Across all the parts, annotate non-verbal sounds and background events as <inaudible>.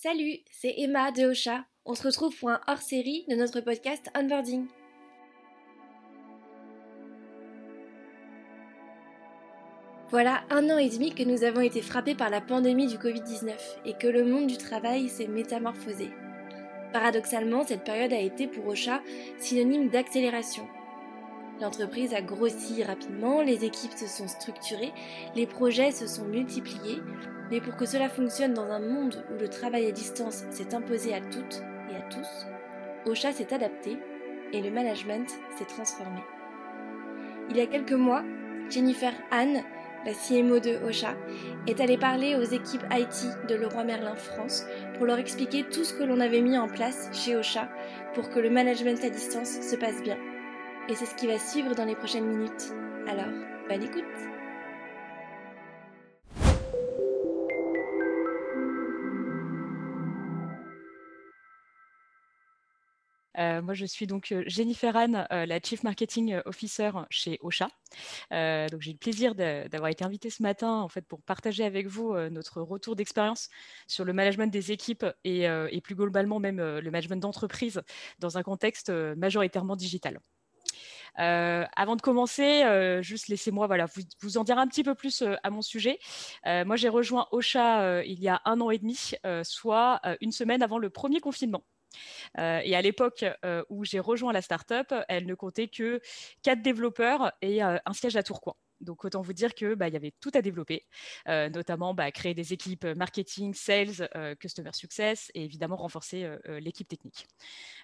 Salut, c'est Emma de Ocha. On se retrouve pour un hors-série de notre podcast Onboarding. Voilà un an et demi que nous avons été frappés par la pandémie du Covid-19 et que le monde du travail s'est métamorphosé. Paradoxalement, cette période a été pour Ocha synonyme d'accélération. L'entreprise a grossi rapidement, les équipes se sont structurées, les projets se sont multipliés, mais pour que cela fonctionne dans un monde où le travail à distance s'est imposé à toutes et à tous, Ocha s'est adapté et le management s'est transformé. Il y a quelques mois, Jennifer Anne, la CMO de Ocha, est allée parler aux équipes IT de Leroy Merlin France pour leur expliquer tout ce que l'on avait mis en place chez Ocha pour que le management à distance se passe bien. Et c'est ce qui va suivre dans les prochaines minutes. Alors, bonne écoute Euh, moi, je suis donc euh, Jennifer Anne, euh, la Chief Marketing Officer chez Ocha. donc, j'ai le plaisir d'avoir été invitée ce matin en fait, pour partager avec vous notre retour d'expérience sur le management des équipes et, plus globalement même le management d'entreprise dans un contexte majoritairement digital. avant de commencer, juste laissez-moi voilà, vous, vous, en dire un petit peu plus à mon sujet. moi, j'ai rejoint Ocha il y a un an et demi, soit une semaine avant le premier confinement. Euh, et à l'époque euh, où j'ai rejoint la startup, elle ne comptait que quatre développeurs et euh, un siège à Tourcoing. Donc autant vous dire que bah, y avait tout à développer, notamment bah, créer des équipes marketing, sales, customer success et évidemment renforcer l'équipe technique.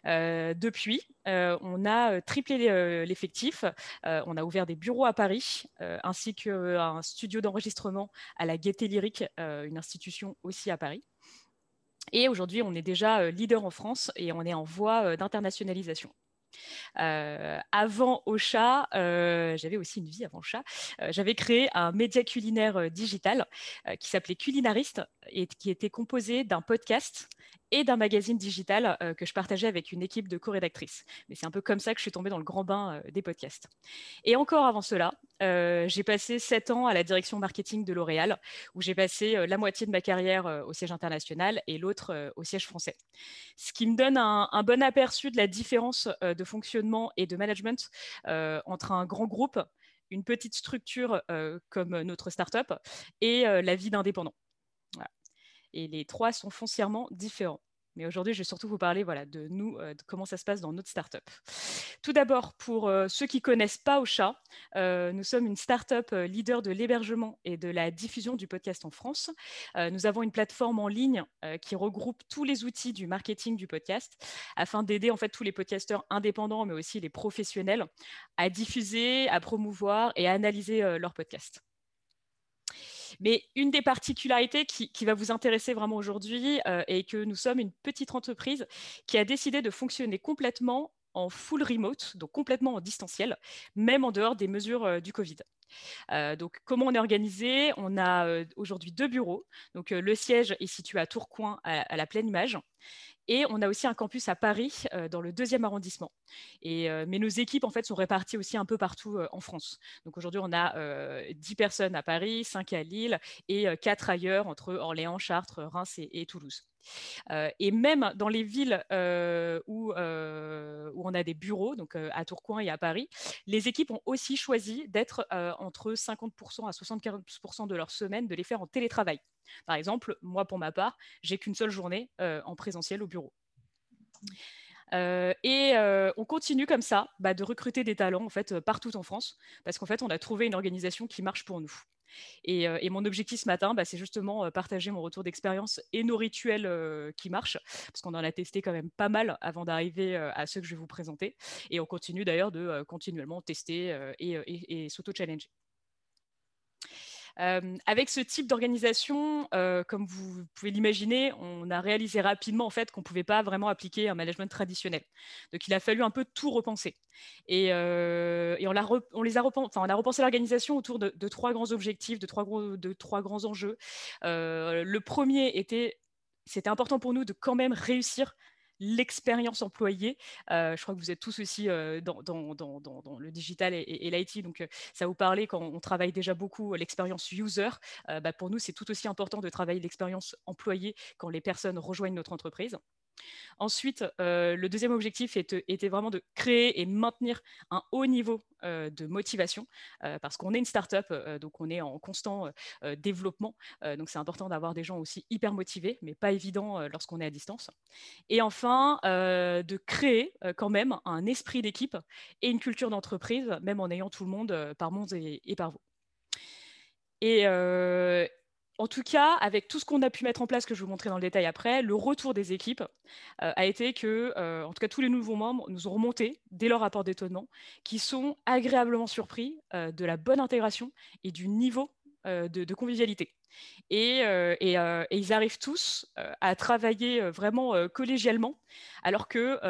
depuis, on a triplé l'effectif. on a ouvert des bureaux à Paris ainsi qu'un studio d'enregistrement à la Gaieté Lyrique, une institution aussi à Paris. Et aujourd'hui, on est déjà euh, leader en France et on est en voie euh, d'internationalisation. Euh, avant euh, j'avais aussi une vie avant Ocha. j'avais créé un média culinaire digital qui s'appelait Culinariste et qui était composé d'un podcast et d'un magazine digital euh, que je partageais avec une équipe de co-rédactrices. Mais c'est un peu comme ça que je suis tombée dans le grand bain euh, des podcasts. Et encore avant cela, euh, j'ai passé sept ans à la direction marketing de L'Oréal, où j'ai passé la moitié de ma carrière au siège international et l'autre au siège français. Ce qui me donne un, un bon aperçu de la différence de fonctionnement et de management entre un grand groupe, une petite structure comme notre startup et la vie d'indépendant. Et les trois sont foncièrement différents. Mais aujourd'hui, je vais surtout vous parler voilà, de nous, euh, de comment ça se passe dans notre startup. Tout d'abord, pour euh, ceux qui ne connaissent pas Ocha, euh, nous sommes une startup leader de l'hébergement et de la diffusion du podcast en France. nous avons une plateforme en ligne qui regroupe tous les outils du marketing du podcast afin d'aider en fait tous les podcasteurs indépendants, mais aussi les professionnels, à diffuser, à promouvoir et à analyser leurs podcasts. Mais une des particularités qui, va vous intéresser vraiment aujourd'hui euh, est que nous sommes une petite entreprise qui a décidé de fonctionner complètement en full remote, donc complètement en distanciel, même en dehors des mesures euh, du Covid. Euh, donc, comment on est organisé? On a aujourd'hui deux bureaux. Donc, le siège est situé à Tourcoing, à la pleine image. Et on a aussi un campus à Paris, euh, dans le deuxième arrondissement. Euh, mais nos équipes, en fait, sont réparties aussi un peu partout euh, en France. Donc aujourd'hui, on a 10 personnes à Paris, 5 à Lille et 4 ailleurs, entre Orléans, Chartres, Reims et Toulouse. Et même dans les villes où, on a des bureaux, donc à Tourcoing et à Paris, les équipes ont aussi choisi d'être entre 50% à 75% de leur semaine, de les faire en télétravail. Par exemple, moi, pour ma part, j'ai qu'une seule journée en présentiel au bureau. et on continue comme ça bah, de recruter des talents en partout en France parce qu'en fait on a trouvé une organisation qui marche pour nous. Euh, et, mon objectif ce matin, bah, c'est justement euh, partager mon retour d'expérience et nos rituels euh, qui marchent, parce qu'on en a testé quand même pas mal avant d'arriver à ceux que je vais vous présenter. Et on continue d'ailleurs de continuellement tester et s'auto-challenger. Avec ce type d'organisation, comme vous pouvez l'imaginer, on a réalisé rapidement en fait qu'on ne pouvait pas vraiment appliquer un management traditionnel. Donc il a fallu un peu tout repenser. Et, on, a les a repensé, on a repensé l'organisation autour de, trois grands objectifs, de trois, gros, de trois grands enjeux. le premier était, c'était important pour nous de quand même réussir l'expérience employée. je crois que vous êtes tous aussi dans, dans, le digital et, l'IT, donc ça vous parlait quand on travaille déjà beaucoup l'expérience user. Bah, pour nous, c'est tout aussi important de travailler l'expérience employée quand les personnes rejoignent notre entreprise. Ensuite, euh, le deuxième objectif était, vraiment de créer et maintenir un haut niveau euh, de motivation, euh, parce qu'on est une startup, donc on est en constant développement. donc c'est important d'avoir des gens aussi hyper motivés, mais pas évident lorsqu'on est à distance. Et enfin, de créer quand même un esprit d'équipe et une culture d'entreprise, même en ayant tout le monde par monde et, par vous. En tout cas, avec tout ce qu'on a pu mettre en place, que je vais vous montrer dans le détail après, le retour des équipes euh, a été que, euh, en tout cas, tous les nouveaux membres nous ont remonté dès leur rapport d'étonnement, qui sont agréablement surpris euh, de la bonne intégration et du niveau de, convivialité. Et, et, ils arrivent tous à travailler vraiment collégialement, alors que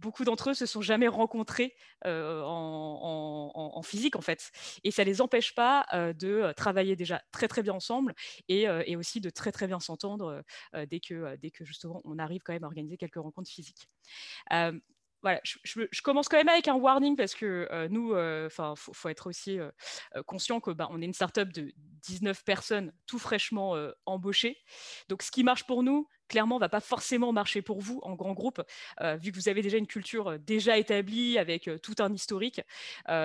beaucoup d'entre eux se sont jamais rencontrés euh, en, physique en fait, et ça les empêche pas euh, de travailler déjà très très bien ensemble et, euh, aussi de très très bien s'entendre dès que dès que justement on arrive quand même à organiser quelques rencontres physiques voilà, je, commence quand même avec un warning parce que nous, enfin, faut, être aussi conscient que bah, est une startup de 19 personnes tout fraîchement embauchées. Donc, ce qui marche pour nous, clairement, va pas forcément marcher pour vous en grand groupe, euh, vu que vous avez déjà une culture euh, déjà établie avec euh, tout un historique.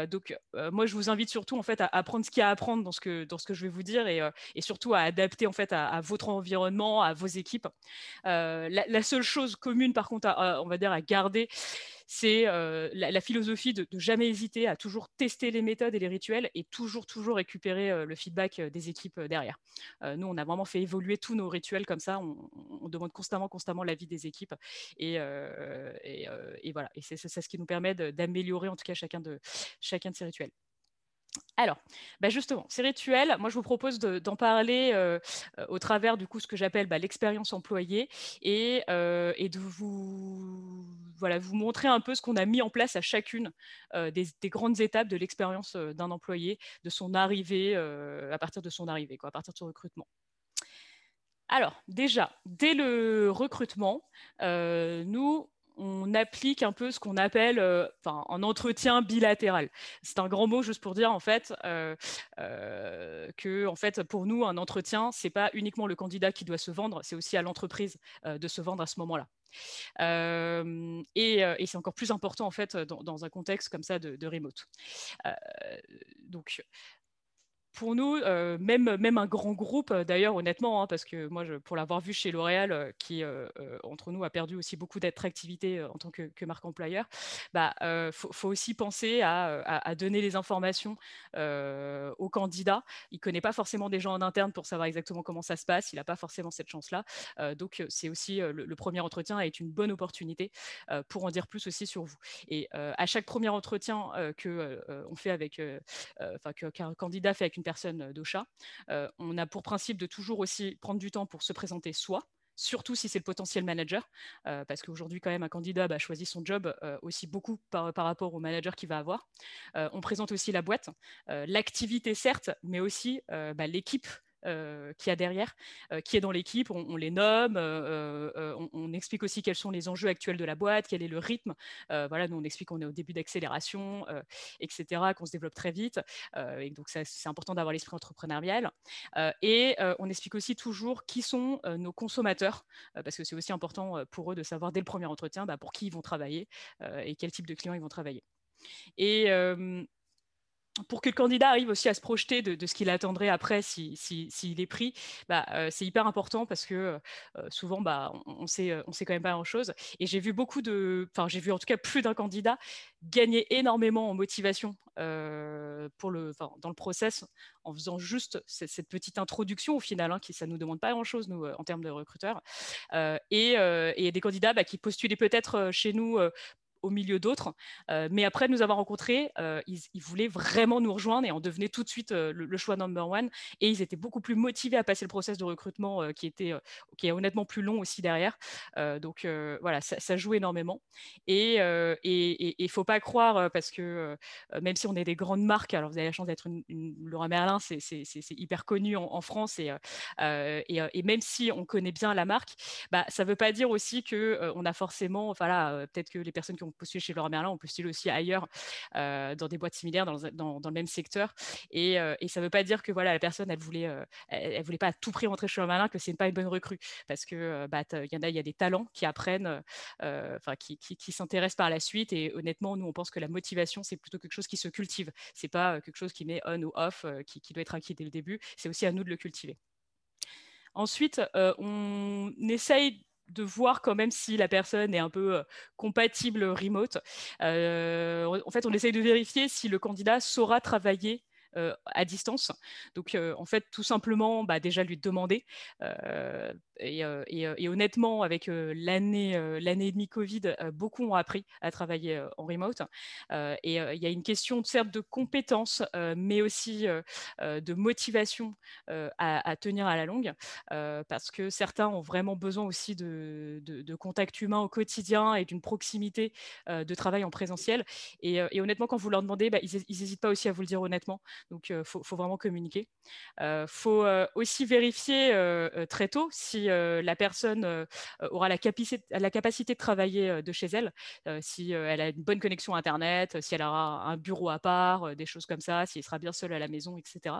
donc, moi, je vous invite surtout en fait à apprendre ce qu'il y a à apprendre dans ce que dans ce que je vais vous dire et, surtout à adapter en fait à, votre environnement, à vos équipes. La, seule chose commune, par contre, on va dire à garder, c'est la, philosophie de, de, jamais hésiter à toujours tester les méthodes et les rituels et toujours toujours récupérer le feedback des équipes derrière. nous, on a vraiment fait évoluer tous nos rituels comme ça. Demande constamment, constamment l'avis des équipes. Et, euh, euh, voilà, et c'est ce qui nous permet d'améliorer en tout cas chacun de, ces rituels. Alors, bah justement, ces rituels, moi je vous propose d'en parler euh, au travers du coup ce que j'appelle bah, l'expérience employée et, de vous montrer un peu ce qu'on a mis en place à chacune des, grandes étapes de l'expérience d'un employé, de son arrivée, à partir de son arrivée, quoi, à partir de son recrutement. Alors, déjà, dès le recrutement, euh, nous, on applique un peu ce qu'on appelle euh, un entretien bilatéral. C'est un grand mot juste pour dire en fait euh, que en fait pour nous un entretien c'est pas uniquement le candidat qui doit se vendre, c'est aussi à l'entreprise de se vendre à ce moment-là. et, c'est encore plus important en fait dans, un contexte comme ça de, de remote. donc pour nous, euh, même, même un grand groupe, euh, d'ailleurs, honnêtement, hein, parce que moi, pour l'avoir vu chez L'Oréal, euh, qui, entre nous, a perdu aussi beaucoup d'attractivité en tant que, marque employeur, bah, faut, aussi penser à, donner les informations aux candidats. Il ne connaît pas forcément des gens en interne pour savoir exactement comment ça se passe. Il n'a pas forcément cette chance-là. donc, c'est aussi le, premier entretien est une bonne opportunité pour en dire plus aussi sur vous. Et à chaque premier entretien que on fait avec, enfin, qu'un candidat fait avec une personne d'OCHA. on a pour principe de toujours aussi prendre du temps pour se présenter soi, surtout si c'est le potentiel manager, parce qu'aujourd'hui, quand même, un candidat bah, choisit son job aussi beaucoup par, rapport au manager qu'il va avoir. on présente aussi la boîte, l'activité certes, mais aussi bah, l'équipe euh, qui a derrière, euh, qui est dans l'équipe. On, les nomme, euh, on, explique aussi quels sont les enjeux actuels de la boîte, quel est le rythme. voilà, nous on explique qu'on est au début d'accélération, etc., qu'on se développe très vite. et donc c'est important d'avoir l'esprit entrepreneurial. et on explique aussi toujours qui sont nos consommateurs, parce que c'est aussi important pour eux de savoir dès le premier entretien bah, pour qui ils vont travailler et quel type de clients ils vont travailler. Et pour que le candidat arrive aussi à se projeter de, ce qu'il attendrait après s'il si, est pris, bah, euh, c'est hyper important parce que euh, souvent bah, on, on sait quand même pas grand chose. Et j'ai vu beaucoup de, enfin j'ai vu en tout cas plus d'un candidat gagner énormément en motivation euh, pour le, dans le process en faisant juste cette, petite introduction au final, hein, qui ça nous demande pas grand chose nous en termes de recruteurs. et, et, des candidats bah, qui postulaient peut-être chez nous au milieu d'autres. mais après nous avoir rencontrés, ils, voulaient vraiment nous rejoindre et en devenait tout de suite le, choix number one. Et ils étaient beaucoup plus motivés à passer le process de recrutement qui était qui est honnêtement plus long aussi derrière. donc voilà, ça, joue énormément. Et il ne faut pas croire parce que même si on est des grandes marques, alors vous avez la chance d'être une, une Laura Merlin, c'est hyper connu en, France et, et, même si on connaît bien la marque, bah, ça ne veut pas dire aussi que on a forcément, enfin là, peut-être que les personnes qui ont postulé chez Laura Merlin ont postulé aussi ailleurs dans des boîtes similaires dans, le même secteur. Et, et ça ne veut pas dire que voilà la personne elle voulait, elle, voulait pas à tout prix rentrer chez Laura Merlin que c'est pas une bonne recrue. Parce que bah, y en a, il y a des talents qui apprennent, enfin qui, s'intéressent par la suite. Et honnêtement nous on pense que la motivation c'est plutôt quelque chose qui se cultive, c'est pas quelque chose qui met on ou off, qui doit être acquis dès le début, c'est aussi à nous de le cultiver. Ensuite, on essaye de voir quand même si la personne est un peu compatible remote. en fait, on essaye de vérifier si le candidat saura travailler à distance. Donc, en fait, tout simplement, bah, déjà lui demander. Et, honnêtement, avec l'année l'année et demie Covid, beaucoup ont appris à travailler en remote. et il y a une question, certes, de compétences, mais aussi de motivation à, tenir à la longue, parce que certains ont vraiment besoin aussi de, de, contact humain au quotidien et d'une proximité de travail en présentiel. Et, honnêtement, quand vous leur demandez, bah, ils n'hésitent pas aussi à vous le dire honnêtement. Donc, il faut, faut, vraiment communiquer. Il faut aussi vérifier très tôt si la personne aura la capacité, de travailler de chez elle, si elle a une bonne connexion Internet, si elle aura un bureau à part, des choses comme ça, si elle sera bien seule à la maison, etc.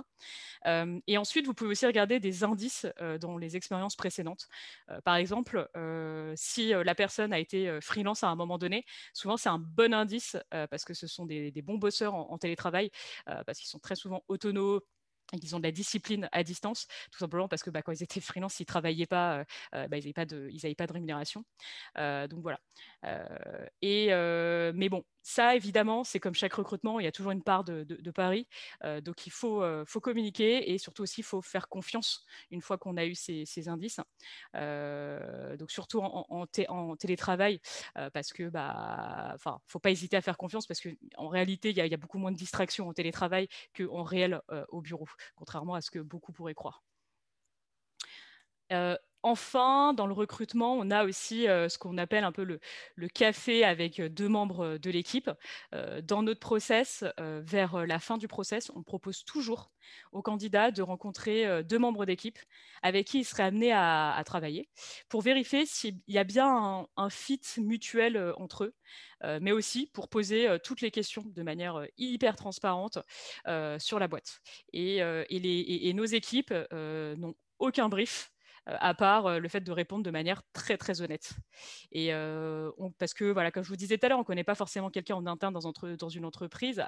et ensuite, vous pouvez aussi regarder des indices dans les expériences précédentes. par exemple, si la personne a été freelance à un moment donné, souvent c'est un bon indice parce que ce sont des, bons bosseurs en, en télétravail, parce qu'ils sont très souvent autonomes ils ont de la discipline à distance, tout simplement parce que bah, quand ils étaient freelance, ils ne travaillaient pas, euh, euh, bah, ils n'avaient pas, de, rémunération. Euh, donc voilà. mais bon, ça, évidemment, c'est comme chaque recrutement, il y a toujours une part de, de, pari. donc il faut, faut, communiquer et surtout aussi, il faut faire confiance une fois qu'on a eu ces, indices. donc surtout en, télétravail, parce que bah, faut pas hésiter à faire confiance parce qu'en réalité, il y, il y, a beaucoup moins de distractions en télétravail qu'en réel au bureau contrairement à ce que beaucoup pourraient croire. Euh, enfin, dans le recrutement, on a aussi euh, ce qu'on appelle un peu le, café avec deux membres de l'équipe. Euh, dans notre process, vers la fin du process, on propose toujours aux candidats de rencontrer deux membres d'équipe avec qui ils seraient amenés à, travailler pour vérifier s'il y a bien un, fit mutuel entre eux, mais aussi pour poser toutes les questions de manière hyper transparente sur la boîte. Et nos équipes n'ont aucun brief à part le fait de répondre de manière très très honnête. Et parce que voilà, comme je vous disais tout à l'heure, on ne connaît pas forcément quelqu'un en interne dans, dans, une entreprise,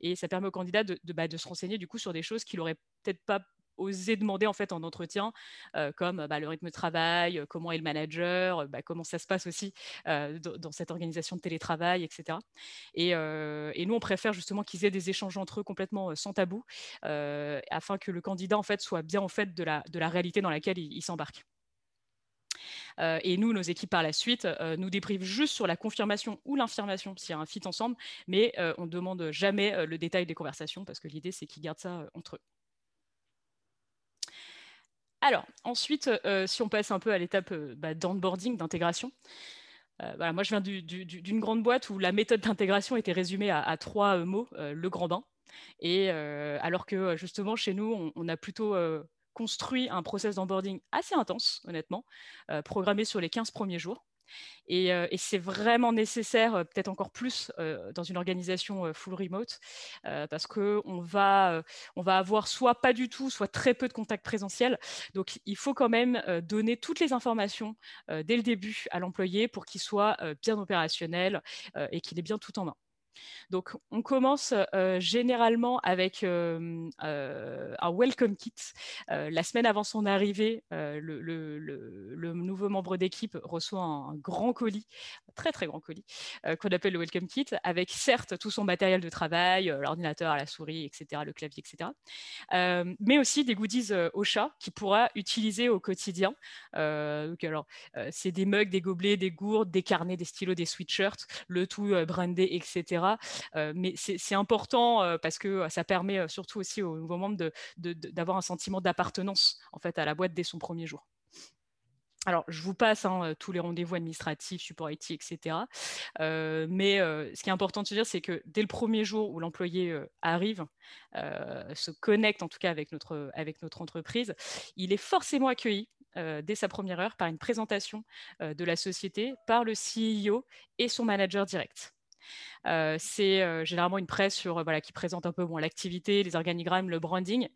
et ça permet au candidat de, de, bah, de, se renseigner du coup sur des choses qu'il n'aurait peut-être pas oser demander en fait en entretien, comme bah, le rythme de travail, comment est le manager, bah, comment ça se passe aussi dans, cette organisation de télétravail, etc. Et, nous, on préfère justement qu'ils aient des échanges entre eux complètement sans tabou, afin que le candidat en fait soit bien en fait de la, de la réalité dans laquelle il, s'embarque. et nous, nos équipes par la suite, nous débriefent juste sur la confirmation ou l'infirmation s'il y a un fit ensemble, mais on ne demande jamais le détail des conversations parce que l'idée, c'est qu'ils gardent ça entre eux. Alors, ensuite, euh, si on passe un peu à l'étape euh, bah, d'onboarding, d'intégration, euh, moi je viens d'une grande boîte où la méthode d'intégration était résumée à, trois mots, le grand bain. Et alors que justement chez nous, on, a plutôt construit un process d'onboarding assez intense, honnêtement, programmé sur les 15 premiers jours. Euh, et, c'est vraiment nécessaire, euh, peut-être encore plus euh, dans une organisation full remote, parce qu'on on va avoir soit pas du tout, soit très peu de contacts présentiels. Donc, il faut quand même donner toutes les informations dès le début à l'employé pour qu'il soit bien opérationnel et qu'il ait bien tout en main. Donc, on commence généralement avec un welcome kit. la semaine avant son arrivée, le, nouveau membre d'équipe reçoit un, grand colis, un très très grand colis, qu'on appelle le welcome kit, avec certes tout son matériel de travail, l'ordinateur, la souris, etc., le clavier, etc., mais aussi des goodies au chat qu'il pourra utiliser au quotidien. c'est des mugs, des gobelets, des gourdes, des carnets, des stylos, des sweatshirts, le tout brandé, etc. Euh, mais c'est important euh, parce que euh, ça permet surtout aussi aux nouveaux membres d'avoir un sentiment d'appartenance en fait à la boîte dès son premier jour. Alors, je vous passe hein, tous les rendez-vous administratifs, support IT, etc. mais ce qui est important de se dire, c'est que dès le premier jour où l'employé arrive, se connecte en tout cas avec notre, avec notre entreprise, il est forcément accueilli dès sa première heure par une présentation de la société par le CEO et son manager direct. Euh, c'est euh, généralement une presse sur, voilà, qui présente un peu l'activité, les organigrammes, le branding,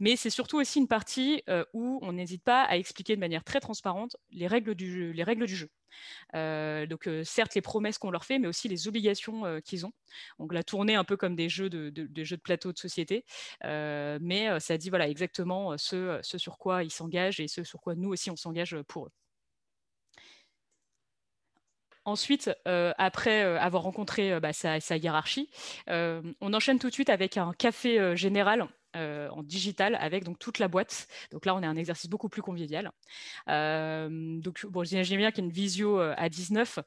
mais c'est surtout aussi une partie euh, où on n'hésite pas à expliquer de manière très transparente les règles du jeu. Les règles du jeu. donc certes les promesses qu'on leur fait, mais aussi les obligations qu'ils ont. Donc la tournée un peu comme des jeux de, jeux de plateau de société, mais ça dit voilà exactement ce, ce sur quoi ils s'engagent et ce sur quoi nous aussi on s'engage pour eux. Ensuite, euh, après euh, avoir rencontré euh, bah, sa, hiérarchie, on enchaîne tout de suite avec un café général en digital avec donc toute la boîte. Donc là, on est un exercice beaucoup plus convivial. donc bon, j'imagine bien qu'il a visio à 19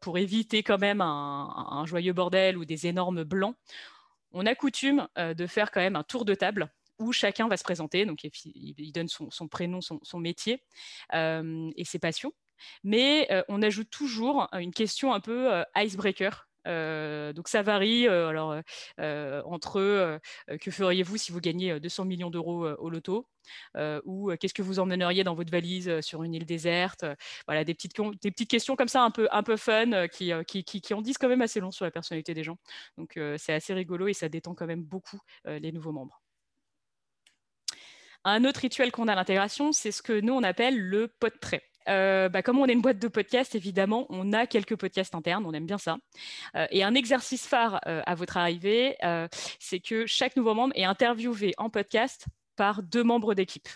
pour éviter quand même un, joyeux bordel ou des énormes blancs. On a coutume de faire quand même un tour de table où chacun va se présenter. Donc il, donne son, prénom, son métier et ses passions mais euh, on ajoute toujours une question un peu euh, icebreaker. Euh, donc ça varie alors entre que feriez-vous si vous gagnez 200 millions d'euros au loto ou qu'est-ce que vous emmèneriez dans votre valise sur une île déserte voilà des petites des petites questions comme ça un peu un peu fun qui, qui, qui, en disent quand même assez long sur la personnalité des gens donc c'est assez rigolo et ça détend quand même beaucoup les nouveaux membres un autre rituel qu'on a à l'intégration, c'est ce que nous on appelle le pot trait. Euh, bah, comme on est une boîte de podcasts, évidemment, on a quelques podcasts internes, on aime bien ça. Euh, et un exercice phare euh, à votre arrivée, c'est que chaque nouveau membre est interviewé en podcast par deux membres d'équipe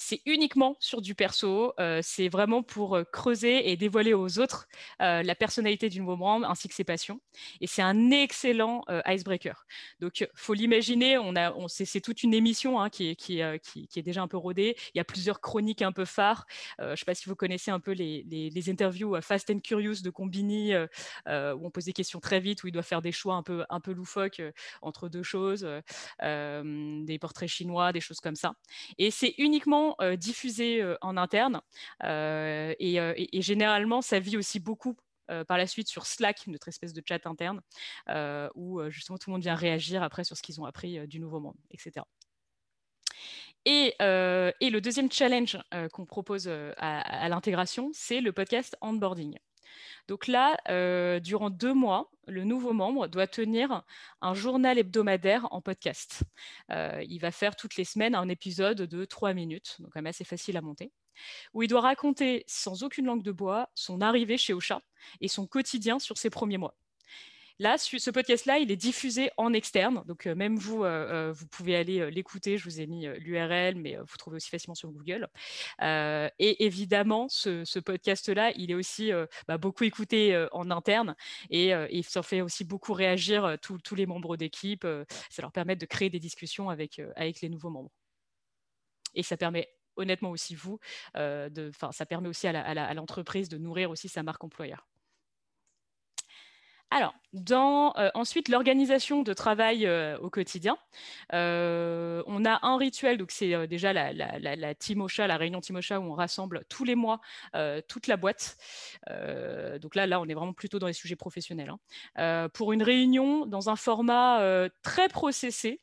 c'est uniquement sur du perso. Euh, c'est vraiment pour euh, creuser et dévoiler aux autres euh, la personnalité du nouveau membre ainsi que ses passions. Et c'est un excellent icebreaker. Donc, faut l'imaginer. On a, c'est, toute une émission hein, qui, est, déjà un peu rodée. Il y a plusieurs chroniques un peu phares. je ne sais pas si vous connaissez un peu les, interviews Fast and Curious de Combini, où on pose des questions très vite, où il doit faire des choix un peu loufoques entre deux choses, des portraits chinois, des choses comme ça. Et c'est uniquement euh, diffusé euh, en interne euh, et, généralement ça vit aussi beaucoup par la suite sur Slack, notre espèce de chat interne, où justement tout le monde vient réagir après sur ce qu'ils ont appris du nouveau monde, etc. Et, le deuxième challenge qu'on propose à l'intégration, c'est le podcast onboarding. Donc là, euh, durant deux mois, le nouveau membre doit tenir un journal hebdomadaire en podcast. Euh, il va faire toutes les semaines un épisode de trois minutes, donc quand même assez facile à monter, où il doit raconter sans aucune langue de bois son arrivée chez Ocha et son quotidien sur ses premiers mois. Là, ce podcast-là, il est diffusé en externe. Donc, euh, même vous, euh, euh, vous pouvez aller l'écouter. Je vous ai mis l'URL, mais vous trouvez aussi facilement sur Google. et évidemment, ce, podcast-là, il est aussi bah, beaucoup écouté en interne et, ça fait aussi beaucoup réagir tous les membres d'équipe. ça leur permet de créer des discussions avec, les nouveaux membres. Et ça permet honnêtement aussi vous, ça permet aussi à l'entreprise de nourrir aussi sa marque employeur. Alors, euh, ensuite l'organisation de travail euh, au quotidien, euh, on a un rituel, donc c'est déjà la, la, la, réunion Timosha où on rassemble tous les mois toute la boîte. donc là, là, on est vraiment plutôt dans les sujets professionnels. Hein. pour une réunion dans un format très processé,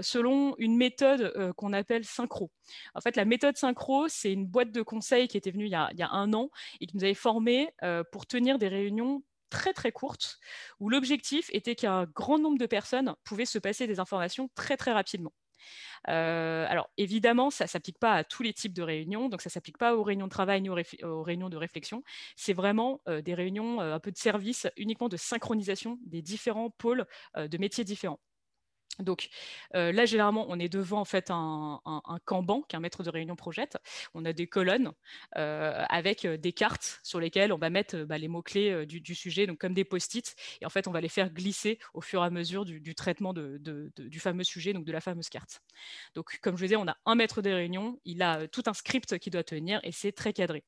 selon une méthode qu'on appelle synchro. En fait, la méthode synchro, c'est une boîte de conseils qui était venue il y a un an et qui nous avait formés pour tenir des réunions très très courte, où l'objectif était qu'un grand nombre de personnes pouvaient se passer des informations très très rapidement. alors évidemment, ça ne s'applique pas à tous les types de réunions, donc ça ne s'applique pas aux réunions de travail ni aux, réunions de réflexion. C'est vraiment des réunions un peu de service, uniquement de synchronisation des différents pôles de métiers différents. Donc là, généralement, on est devant en fait un, un, Kanban qu'un maître de réunion projette. On a des colonnes avec des cartes sur lesquelles on va mettre bah, les mots-clés du, sujet, donc comme des post-it. Et en fait, on va les faire glisser au fur et à mesure du, traitement du fameux sujet, donc de la fameuse carte. Donc, comme je disais, on a un maître de réunion, il a tout un script qui doit tenir et c'est très cadré.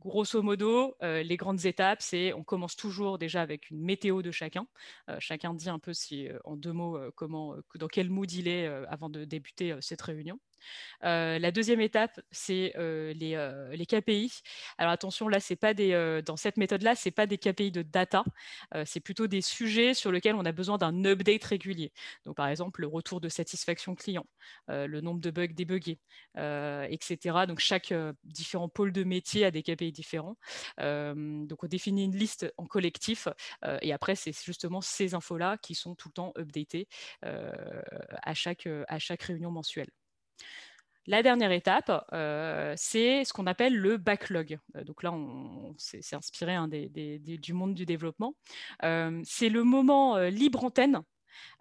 Grosso modo, euh, les grandes étapes, c'est on commence toujours déjà avec une météo de chacun. Euh, chacun dit un peu si, euh, en deux mots comment, dans quel mood il est avant de débuter cette réunion. Euh, la deuxième étape, c'est euh, les, euh, KPI. Alors attention, là, c'est pas des, dans cette méthode-là, c'est pas des KPI de data, c'est plutôt des sujets sur lesquels on a besoin d'un update régulier. Donc par exemple, le retour de satisfaction client, le nombre de bugs débuggés, etc. Donc chaque différent pôle de métier a des KPI différents. donc on définit une liste en collectif et après, c'est justement ces infos-là qui sont tout le temps updatées à chaque réunion mensuelle. La dernière étape, euh, c'est ce qu'on appelle le backlog. Euh, donc là, on, c'est inspiré hein, du monde du développement. Euh, c'est le moment libre antenne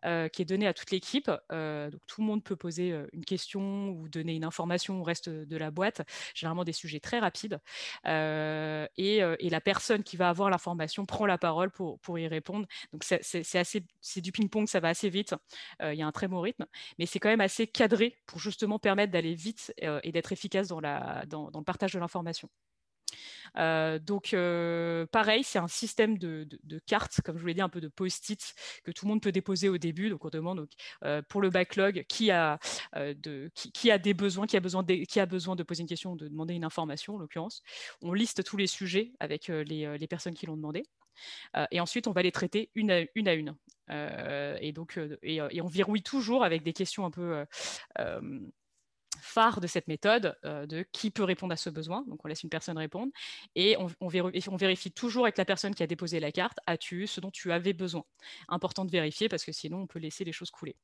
euh, qui est donné à toute l'équipe. Euh, donc tout le monde peut poser euh, une question ou donner une information au reste de la boîte, généralement des sujets très rapides. Et, la personne qui va avoir l'information prend la parole pour, y répondre. Donc c'est du ping-pong, ça va assez vite. Il y a un très bon rythme, mais c'est quand même assez cadré pour justement permettre d'aller vite et d'être efficace dans le partage de l'information. Euh, donc, euh, pareil, c'est un système de, cartes, comme je vous l'ai dit, un peu de post-it que tout le monde peut déposer au début. Donc, on demande euh, pour le backlog qui a, des besoins, qui a besoin de, poser une question, de demander une information, en l'occurrence. On liste tous les sujets avec les, personnes qui l'ont demandé. et ensuite, on va les traiter une à une. Et donc, et, on verrouille toujours avec des questions un peu phare de cette méthode euh, de qui peut répondre à ce besoin. Donc, on laisse une personne répondre et on, vérifie, toujours avec la personne qui a déposé la carte as-tu ce dont tu avais besoin? Important de vérifier parce que sinon, on peut laisser les choses couler.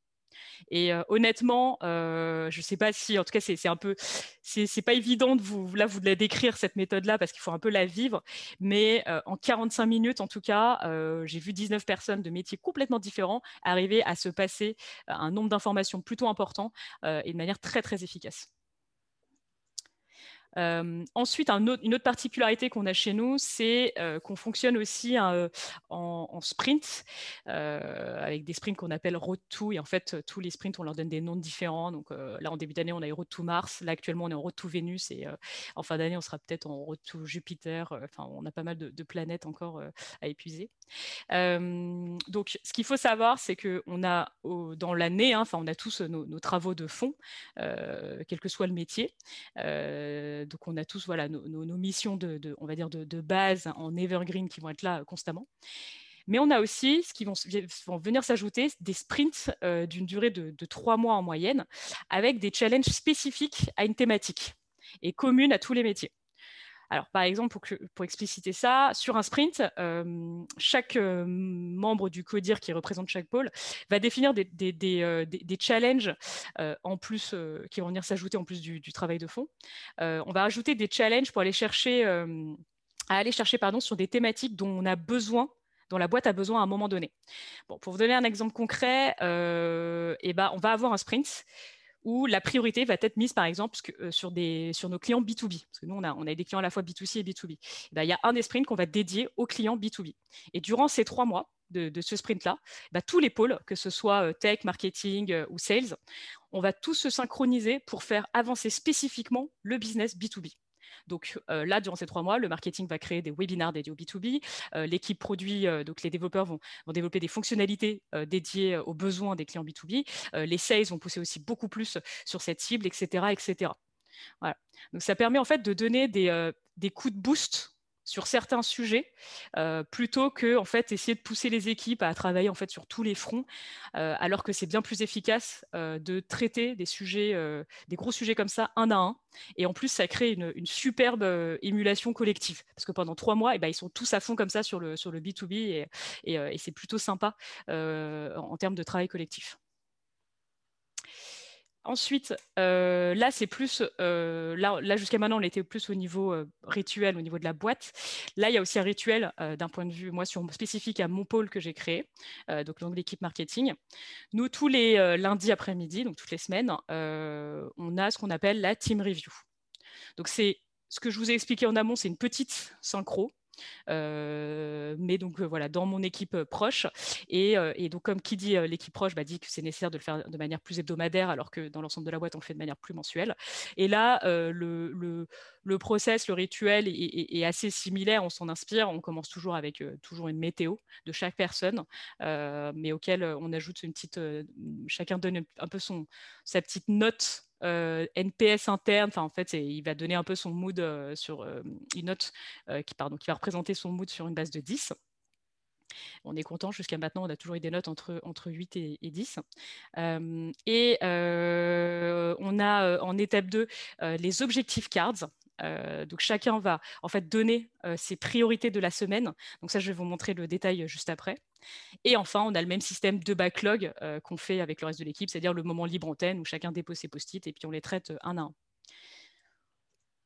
Et euh, honnêtement, euh, je ne sais pas si, en tout cas, c'est un peu, c'est pas évident de vous, là, la décrire cette méthode-là parce qu'il faut un peu la vivre. Mais euh, en 45 minutes, en tout cas, j'ai vu 19 personnes de métiers complètement différents arriver à se passer un nombre d'informations plutôt important et de manière très très efficace. Euh, ensuite, une autre particularité qu'on a chez nous, c'est euh, qu'on fonctionne aussi euh, en, sprint, avec des sprints qu'on appelle Road to. Et en fait, tous les sprints, on leur donne des noms différents. Donc là, en début d'année, on a eu Road to Mars. Là, actuellement, on est en Road to Vénus. Et en fin d'année, on sera peut-être en Road to Jupiter. Enfin, on a pas mal de, planètes encore à épuiser. donc, ce qu'il faut savoir, c'est qu'on a dans l'année, hein, on a tous nos, travaux de fond, quel que soit le métier donc on a tous voilà, nos, missions de, on va dire de, base en evergreen qui vont être là euh, constamment. Mais on a aussi ce qui vont, venir s'ajouter des sprints euh, d'une durée de, trois mois en moyenne, avec des challenges spécifiques à une thématique et communes à tous les métiers. Alors, par exemple, pour, expliciter ça, sur un sprint, euh, chaque euh, membre du CODIR qui représente chaque pôle va définir des, euh, challenges en plus qui vont venir s'ajouter en plus du, travail de fond. on va ajouter des challenges pour aller chercher, pardon, sur des thématiques dont on a besoin dont la boîte a besoin à un moment donné. Pour vous donner un exemple concret, eh ben, on va avoir un sprint où la priorité va être mise, par exemple, euh, sur, des, sur nos clients B2B. Parce que nous, on a, des clients à la fois B2C et B2B. Eh ben, il y a un des sprints qu'on va dédier aux clients B2B. Et durant ces trois mois de, ce sprint-là, ben, tous les pôles, que ce soit euh, tech, marketing euh, ou sales, on va tous se synchroniser pour faire avancer spécifiquement le business B2B. Donc euh, là, durant ces trois mois, le marketing va créer des webinars dédiés au B2B. Euh, l'équipe produit, euh, donc les développeurs vont, développer des fonctionnalités dédiées aux besoins des clients B2B. les sales vont pousser aussi beaucoup plus sur cette cible, etc. etc. Donc ça permet en fait de donner des coups de boost sur certains sujets, euh, plutôt que en fait essayer de pousser les équipes à travailler en fait sur tous les fronts, euh, alors que c'est bien plus efficace euh, de traiter des sujets, des gros sujets comme ça un à un. Et en plus, ça crée une, superbe émulation collective, parce que pendant trois mois, eh ben, ils sont tous à fond comme ça sur le sur le B2B et, et, c'est plutôt sympa en termes de travail collectif. Ensuite, là, c'est plus, là, là jusqu'à maintenant, on était plus au niveau rituel, au niveau de la boîte. Là, il y a aussi un rituel d'un point de vue, moi, spécifique à mon pôle que j'ai créé, donc, donc l'équipe marketing. Nous, tous les lundis après-midi, donc toutes les semaines, on a ce qu'on appelle la team review. Donc, c'est ce que je vous ai expliqué en amont, c'est une petite synchro euh, mais donc euh, voilà, dans mon équipe euh, proche. Et, donc, comme qui dit l'équipe proche, bah, dit que c'est nécessaire de le faire de manière plus hebdomadaire, alors que dans l'ensemble de la boîte, on le fait de manière plus mensuelle. Et là, le, le, le, process, le rituel est, assez similaire. On s'en inspire. On commence toujours avec toujours une météo de chaque personne, mais auquel on ajoute une petite. chacun donne un peu son, sa petite note euh, NPS interne. En fait, il va donner un peu son mood euh, sur euh, une note qui va représenter son mood sur une base de 10. On est content, jusqu'à maintenant, on a toujours eu des notes entre, entre 8 et, 10. et on a en étape 2 les objectifs cards. Donc chacun va en fait donner ses priorités de la semaine. Donc ça, je vais vous montrer le détail juste après. Et enfin, on a le même système de backlog euh, qu'on fait avec le reste de l'équipe, c'est-à-dire le moment libre antenne où chacun dépose ses post-it et puis on les traite euh, un à un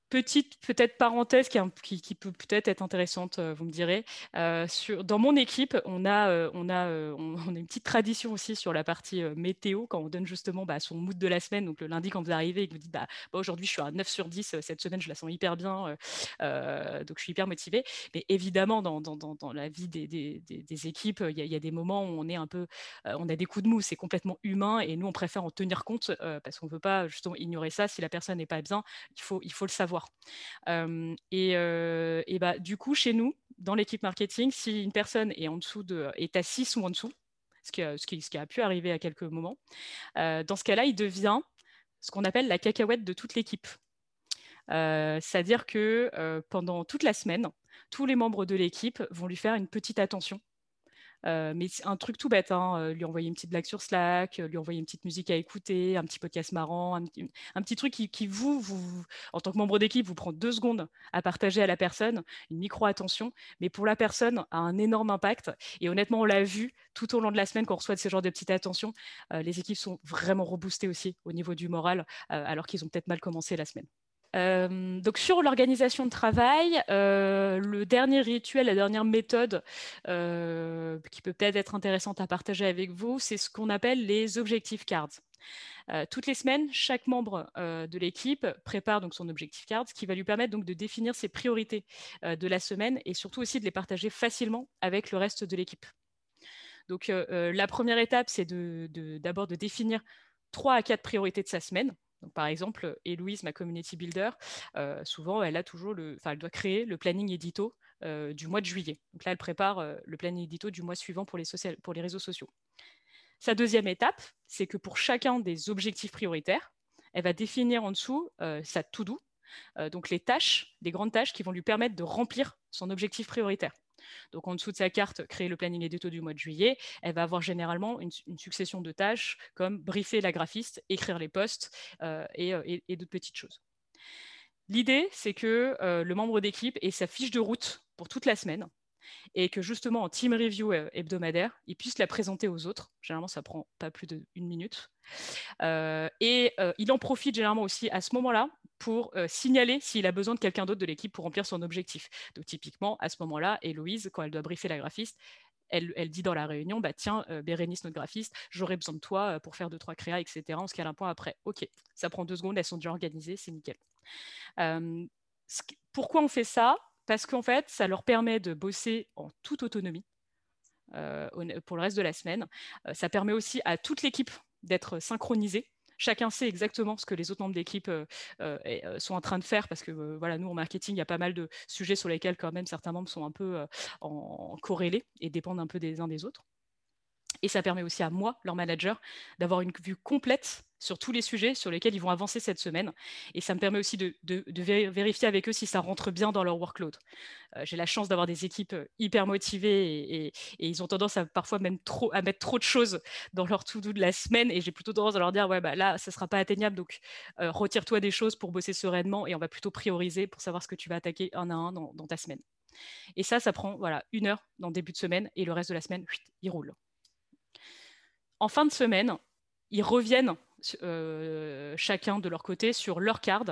petite peut-être parenthèse qui, peut peut-être être intéressante, euh, vous me direz. Euh, dans mon équipe, on a, euh, on, a, <laughs> on, a une petite tradition aussi sur la partie météo, quand on donne justement bah, son mood de la semaine. Donc le lundi, quand vous arrivez et que vous dites bah, aujourd'hui je suis à 9 sur 10, cette semaine je la sens hyper bien, donc je suis hyper motivée. Mais évidemment, dans, la vie des, équipes, il y, a des moments où on est un peu, on a des coups de mou, c'est complètement humain et nous on préfère en tenir compte parce qu'on ne veut pas justement ignorer ça. Si la personne n'est pas bien, il faut le savoir et, bah, du coup, chez nous, dans l'équipe marketing, si une personne est en dessous de, est à 6 ou en dessous, ce qui, ce, qui, a pu arriver à quelques moments, dans ce cas-là, il devient ce qu'on appelle la cacahuète de toute l'équipe. C'est-à-dire que pendant toute la semaine, tous les membres de l'équipe vont lui faire une petite attention euh, mais un truc tout bête, hein, lui envoyer une petite blague sur Slack, lui envoyer une petite musique à écouter, un petit podcast marrant, un, petit truc qui, vous, vous, en tant que membre d'équipe, vous prend deux secondes à partager à la personne, une micro-attention, mais pour la personne, a un énorme impact. Et honnêtement, on l'a vu tout au long de la semaine quand on reçoit de ce genre de petites attentions, les équipes sont vraiment reboostées aussi au niveau du moral, alors qu'ils ont peut-être mal commencé la semaine. Euh, donc sur l'organisation de travail, euh, le dernier rituel, la dernière méthode euh, qui peut peut-être être intéressante à partager avec vous, c'est ce qu'on appelle les objectifs cards. toutes les semaines, chaque membre de l'équipe prépare donc son objectif card, ce qui va lui permettre donc de définir ses priorités de la semaine et surtout aussi de les partager facilement avec le reste de l'équipe. Donc la première étape, c'est d'abord de, de définir trois à quatre priorités de sa semaine par exemple, Héloïse, ma community builder, euh, souvent, elle a toujours le, elle doit créer le planning édito euh, du mois de juillet. Donc là, elle prépare euh, le planning édito du mois suivant pour les, pour les réseaux sociaux. Sa deuxième étape, c'est que pour chacun des objectifs prioritaires, elle va définir en dessous sa to-do, donc les tâches, les grandes tâches qui vont lui permettre de remplir son objectif prioritaire. Donc en dessous de sa carte, créer le planning édito du mois de juillet, elle va avoir généralement une, succession de tâches comme briefer la graphiste, écrire les posts euh, euh, et, d'autres petites choses. L'idée, c'est que euh, le membre d'équipe ait sa fiche de route pour toute la semaine et que justement en team review hebdomadaire, il puisse la présenter aux autres. Généralement, ça prend pas plus d'une minute. et il en profite généralement aussi à ce moment-là pour signaler s'il a besoin de quelqu'un d'autre de l'équipe pour remplir son objectif. Donc typiquement, à ce moment-là, Héloïse, quand elle doit briefer la graphiste, elle, dit dans la réunion, bah, tiens, Bérénice, notre graphiste, j'aurais besoin de toi pour faire deux, trois créas, etc. On se cale un point après. OK, ça prend deux secondes, elles sont déjà organisées, c'est nickel. pourquoi on fait ça? Parce qu'en fait, ça leur permet de bosser en toute autonomie pour le reste de la semaine. ça permet aussi à toute l'équipe d'être synchronisée chacun sait exactement ce que les autres membres d'équipe euh, euh, euh, sont en train de faire parce que voilà, nous en marketing, il y a pas mal de sujets sur lesquels quand même certains membres sont un peu corrélés et dépendent un peu des uns des autres. Et ça permet aussi à moi, leur manager, d'avoir une vue complète sur tous les sujets sur lesquels ils vont avancer cette semaine. Et ça me permet aussi de, vérifier avec eux si ça rentre bien dans leur workload. Euh, j'ai la chance d'avoir des équipes euh, hyper motivées et, ils ont tendance à parfois même à mettre trop de choses dans leur to-do de la semaine. Et j'ai plutôt tendance à leur dire, ouais, bah là, ça ne sera pas atteignable. Donc, euh, retire-toi des choses pour bosser sereinement et on va plutôt prioriser pour savoir ce que tu vas attaquer un à un dans, ta semaine. Et ça, ça prend voilà, une heure dans le début de semaine et le reste de la semaine, il roule. En fin de semaine, ils reviennent chacun de leur côté sur leur carte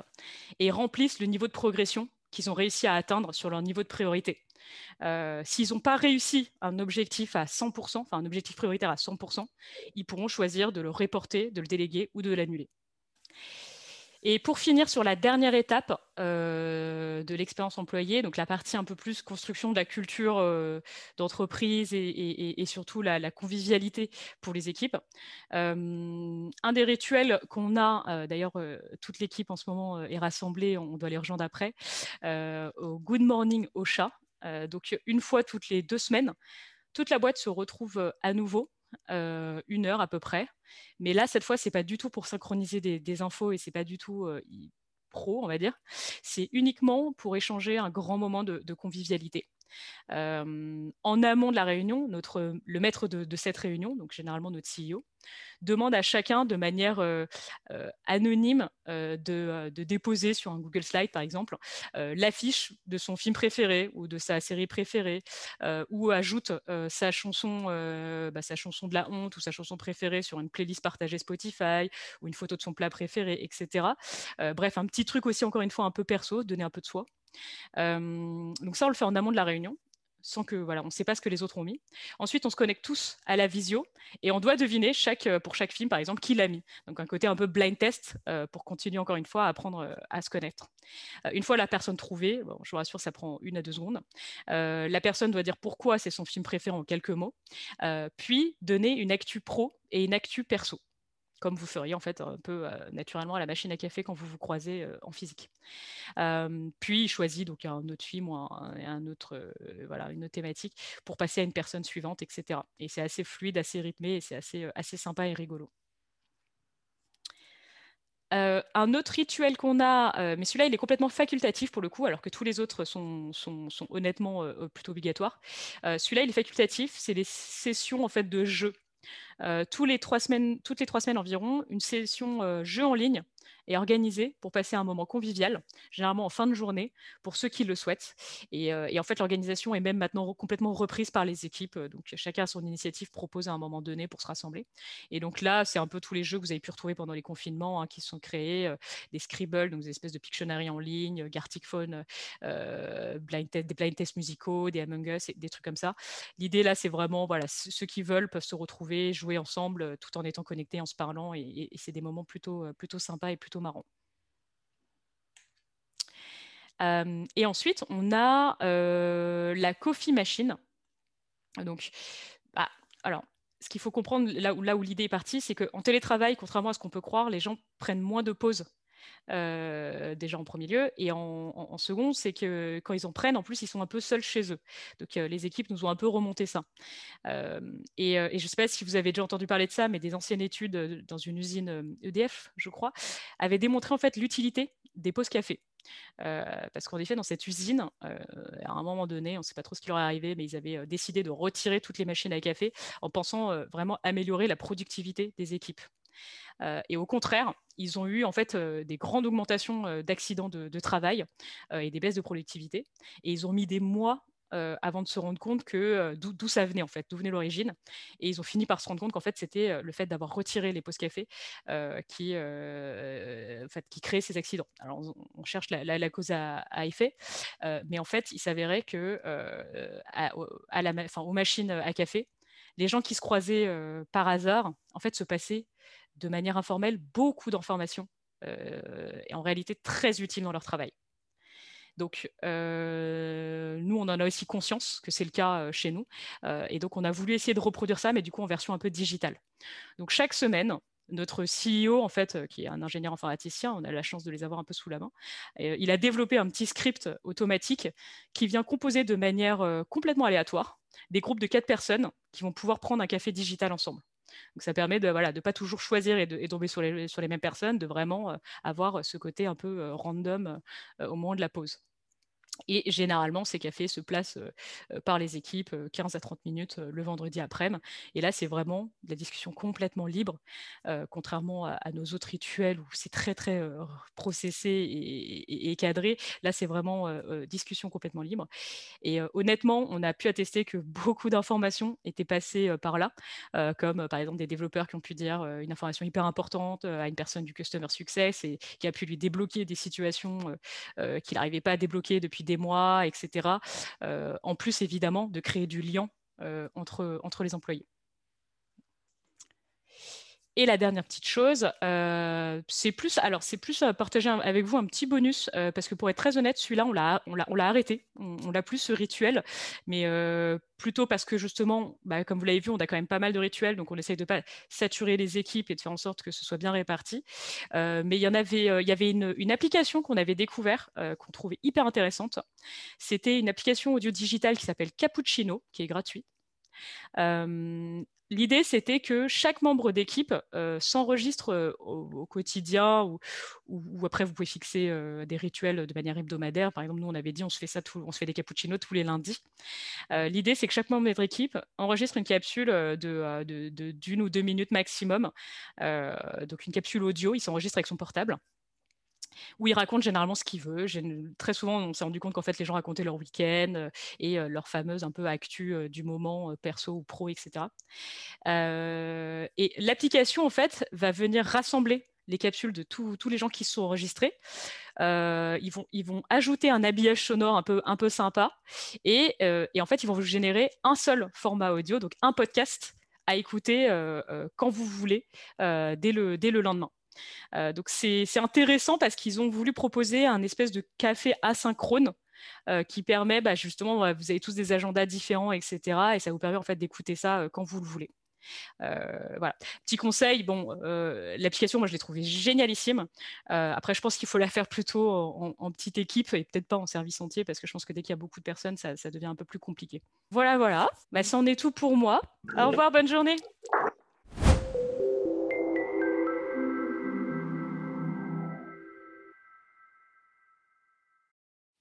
et remplissent le niveau de progression qu'ils ont réussi à atteindre sur leur niveau de priorité. S'ils n'ont pas réussi un objectif à 100%, enfin un objectif prioritaire à 100%, ils pourront choisir de le reporter, de le déléguer ou de l'annuler. Et pour finir sur la dernière étape euh, de l'expérience employée, donc la partie un peu plus construction de la culture euh, d'entreprise et, surtout la, convivialité pour les équipes. Euh, un des rituels qu'on a, d'ailleurs toute l'équipe en ce moment est rassemblée, on doit les rejoindre après, au Good Morning au chat. donc une fois toutes les deux semaines, toute la boîte se retrouve à nouveau euh, une heure à peu près. Mais là, cette fois, c'est pas du tout pour synchroniser des, infos et c'est pas du tout euh, pro, on va dire. C'est uniquement pour échanger un grand moment de convivialité en amont de la réunion, notre, le maître de, cette réunion, donc généralement notre CEO, demande à chacun de manière anonyme de, déposer sur un Google Slide, par exemple, l'affiche de son film préféré ou de sa série préférée, ou ajoute sa, chanson, bah, sa chanson de la honte ou sa chanson préférée sur une playlist partagée Spotify, ou une photo de son plat préféré, etc. bref, un petit truc aussi, encore une fois, un peu perso, donner un peu de soi. Donc ça, on le fait en amont de la réunion sans que voilà, on ne sait pas ce que les autres ont mis. Ensuite, on se connecte tous à la visio et on doit deviner chaque, pour chaque film, par exemple, qui l'a mis. Donc un côté un peu blind test pour continuer encore une fois à apprendre à se connaître. une fois la personne trouvée, je vous rassure, ça prend une à deux secondes. la personne doit dire pourquoi c'est son film préféré en quelques mots, puis donner une actu pro et une actu perso comme vous feriez en fait un peu naturellement à la machine à café quand vous vous croisez en physique. puis il choisit donc un autre film ou un, autre, voilà, une autre thématique pour passer à une personne suivante, etc. Et c'est assez fluide, assez rythmé et c'est assez, assez sympa et rigolo. un autre rituel qu'on a, mais celui-là il est complètement facultatif pour le coup, alors que tous les autres sont, sont, honnêtement plutôt obligatoires. celui-là il est facultatif, c'est les sessions en fait de jeu euh, semaines, toutes les trois semaines environ, une session euh, jeu en ligne est organisée pour passer un moment convivial, généralement en fin de journée, pour ceux qui le souhaitent. Et, euh, en fait, l'organisation est même maintenant complètement reprise par les équipes. Donc, chacun à son initiative propose à un moment donné pour se rassembler. Et donc là, c'est un peu tous les jeux que vous avez pu retrouver pendant les confinements hein, qui sont créés, des Scribble, donc des espèces de Pictionary en ligne, Gartic Phone, blind des blind tests musicaux, des Among Us, des trucs comme ça. L'idée là, c'est vraiment, voilà, ceux qui veulent peuvent se retrouver, jouer ensemble tout en étant connectés, en se parlant. Et, c'est des moments plutôt, plutôt sympas et plutôt marrants. et ensuite, on a la coffee machine. Donc, bah, alors, ce qu'il faut comprendre là où, là où l'idée est partie, c'est qu'en télétravail, contrairement à ce qu'on peut croire, les gens prennent moins de pauses euh, déjà en premier lieu. Et en, second, c'est que quand ils en prennent, en plus, ils sont un peu seuls chez eux. Donc euh, les équipes nous ont un peu remonté ça. Euh, et, je ne sais pas si vous avez déjà entendu parler de ça, mais des anciennes études dans une usine EDF, e je crois, avaient démontré en fait l'utilité des pauses café. parce qu'en effet, dans cette usine, à un moment donné, on ne sait pas trop ce qui leur est arrivé, mais ils avaient décidé de retirer toutes les machines à café en pensant vraiment améliorer la productivité des équipes. Euh, et au contraire, ils ont eu en fait euh, des grandes augmentations euh, d'accidents de, travail et des baisses de productivité. Et ils ont mis des mois avant de se rendre compte que d'où ça venait en fait, d'où venait l'origine. Et ils ont fini par se rendre compte qu'en fait c'était le fait d'avoir retiré les pauses café qui, en créait ces accidents. Alors on, cherche la, cause à, effet, mais en fait il s'avérait que aux machines à café, les gens qui se croisaient par hasard en fait se passaient de manière informelle beaucoup d'informations euh, et en réalité très utiles dans leur travail. Donc, euh, nous, on en a aussi conscience que c'est le cas euh, chez nous. et donc, on a voulu essayer de reproduire ça, mais du coup, en version un peu digitale. Donc, chaque semaine, notre CEO, en fait, qui est un ingénieur informaticien, on a la chance de les avoir un peu sous la main, il a développé un petit script automatique qui vient composer de manière complètement aléatoire des groupes de quatre personnes qui vont pouvoir prendre un café digital ensemble. Donc ça permet de ne de pas toujours choisir et tomber sur les, mêmes personnes, de vraiment euh, avoir ce côté un peu euh, random euh, au moment de la pause. Et généralement, ces cafés se placent par les équipes 15 à 30 minutes le vendredi après-midi. Et là, c'est vraiment la discussion complètement libre, contrairement à, nos autres rituels où c'est très, très processé et, cadré. Là, c'est vraiment discussion complètement libre. Et honnêtement, on a pu attester que beaucoup d'informations étaient passées par là, comme par exemple des développeurs qui ont pu dire une information hyper importante à une personne du Customer Success et qui a pu lui débloquer des situations qu'il n'arrivait pas à débloquer depuis des mois, etc. Euh, en plus, évidemment, de créer du lien euh, entre, entre les employés. Et la dernière petite chose, euh, c'est plus, alors c'est plus à partager avec vous un petit bonus euh, parce que pour être très honnête, celui-là on l'a, on l'a, arrêté, on, l'a plus ce rituel, mais euh, plutôt parce que justement, bah, comme vous l'avez vu, on a quand même pas mal de rituels, donc on essaye de pas saturer les équipes et de faire en sorte que ce soit bien réparti. mais il y en avait, une application qu'on avait découvert, qu'on trouvait hyper intéressante. C'était une application audio digitale qui s'appelle Cappuccino, qui est gratuite. L'idée, c'était que chaque membre d'équipe euh, s'enregistre euh, au, quotidien ou, après vous pouvez fixer euh, des rituels de manière hebdomadaire. Par exemple, nous, on avait dit on se fait ça, on se fait des cappuccinos tous les lundis. L'idée, c'est que chaque membre de l'équipe enregistre une capsule de, d'une ou deux minutes maximum, donc une capsule audio. Il s'enregistre avec son portable où il raconte généralement ce qu'il veut. Très souvent, on s'est rendu compte qu'en fait, les gens racontaient leur week-end euh, et euh, leur fameuse un peu actu euh, du moment, perso ou pro, etc. et l'application, en fait, va venir rassembler les capsules de tous les gens qui sont enregistrés. ils, vont, ajouter un habillage sonore un peu, sympa et, en fait, ils vont vous générer un seul format audio, donc un podcast à écouter quand vous voulez dès, le, dès le lendemain. Euh, donc c'est intéressant parce qu'ils ont voulu proposer un espèce de café asynchrone euh, qui permet bah, justement, vous avez tous des agendas différents, etc. Et ça vous permet en fait d'écouter ça euh, quand vous le voulez. voilà. Petit conseil, bon, l'application, moi je l'ai trouvée génialissime. après, je pense qu'il faut la faire plutôt en, petite équipe et peut-être pas en service entier parce que je pense que dès qu'il y a beaucoup de personnes, ça, devient un peu plus compliqué. Voilà, voilà. Bah, ça en est tout pour moi. Au revoir, bonne journée.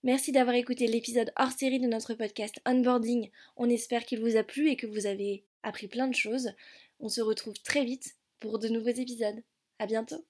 Merci d'avoir écouté l'épisode hors série de notre podcast Onboarding. On espère qu'il vous a plu et que vous avez appris plein de choses. On se retrouve très vite pour de nouveaux épisodes. À bientôt!